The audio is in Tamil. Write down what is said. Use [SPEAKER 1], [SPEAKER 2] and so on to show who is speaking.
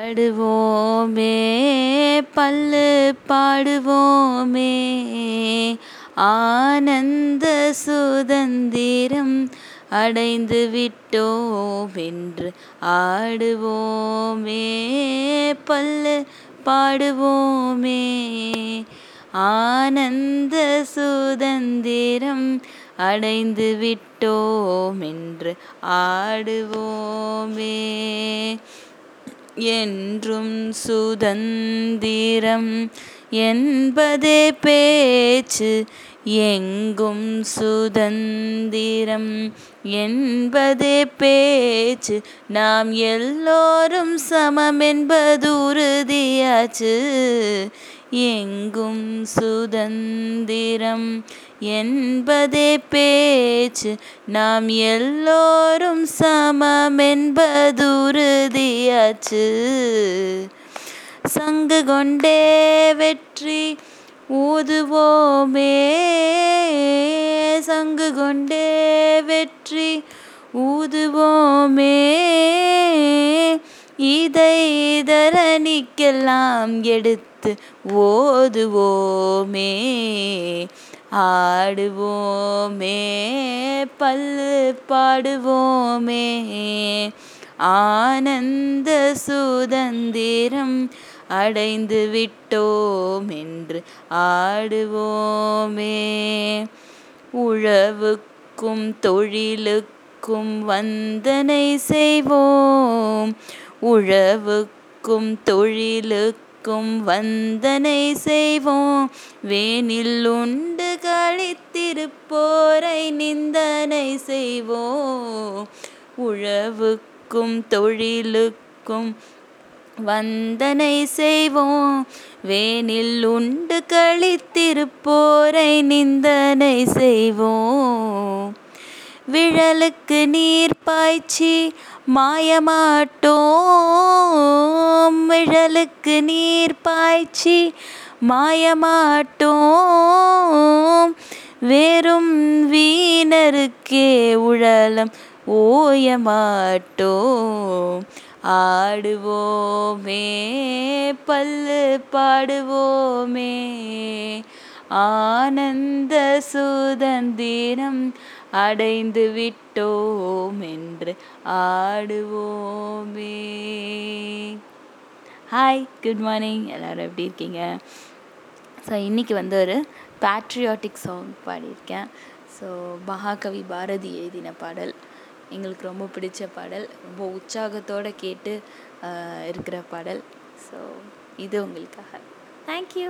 [SPEAKER 1] பாடுவோமே பல்லு பாடுவோமே. ஆனந்த சுதந்திரம் அடைந்து விட்டோம் என்று ஆடுவோமே பல்லு பாடுவோமே. ஆனந்த சுதந்திரம் அடைந்து விட்டோம் என்று ஆடுவோமே. என்றும் சுதந்திரம் என்பதே பேச்சு. எங்கும் சுதந்திரம் என்பதே பேச்சு. நாம் எல்லோரும் சமம் என்பது உறுதியாச்சு. எங்கும் சுதந்திரம் என்பதே பேச்சு. நாம் எல்லோரும் சமம் என்பது உறுதியாச்சு சங்கு கொண்டே வெற்றி ஊதுவோமே. சங்கு கொண்டே வெற்றி ஊதுவோமே. இதை தரணிக்கெல்லாம் எடுத்து ஓதுவோமே. ஆடுவோமே பல்லு பாடுவோமே. ஆனந்த சுதந்திரம் அடைந்து விட்டோம் என்று ஆடுவோமே. உழவுக்கும் தொழிலுக்கும் வந்தனை செய்வோம். உழவுக்கும் தொழிலுக்கும் வந்தனை செய்வோம். வேனில் உண்டு கழித்திருப்போரை நிந்தனை செய்வோம். உழவுக்கும் தொழிலுக்கும் வந்தனை செய்வோம். வேனில் உண்டு கழித்திருப்போரை நிந்தனை செய்வோம். விழலுக்கு நீர் பாய்ச்சி மாயமாட்டோம். விழலுக்கு நீர் பாய்ச்சி மாயமாட்டோம். வெறும் வீணருக்கே உழலம் ஓயமாட்டோம். ஆடுவோமே பல்லு பாடுவோமே. ஆனந்த சுதந்திரம் அடைந்து விட்டோம் என்று ஆடுவோமே. ஹாய் குட் மார்னிங் எல்லோரும் எப்படி இருக்கீங்க? ஸோ இன்றைக்கி வந்து ஒரு பேட்ரியாட்டிக் சாங் பாடியிருக்கேன். ஸோ மகாகவி பாரதி எழுதின பாடல். எங்களுக்கு ரொம்ப பிடிச்ச பாடல். ரொம்ப உற்சாகத்தோடு கேட்டு இருக்கிற பாடல். ஸோ இது உங்களுக்காக. தேங்க்யூ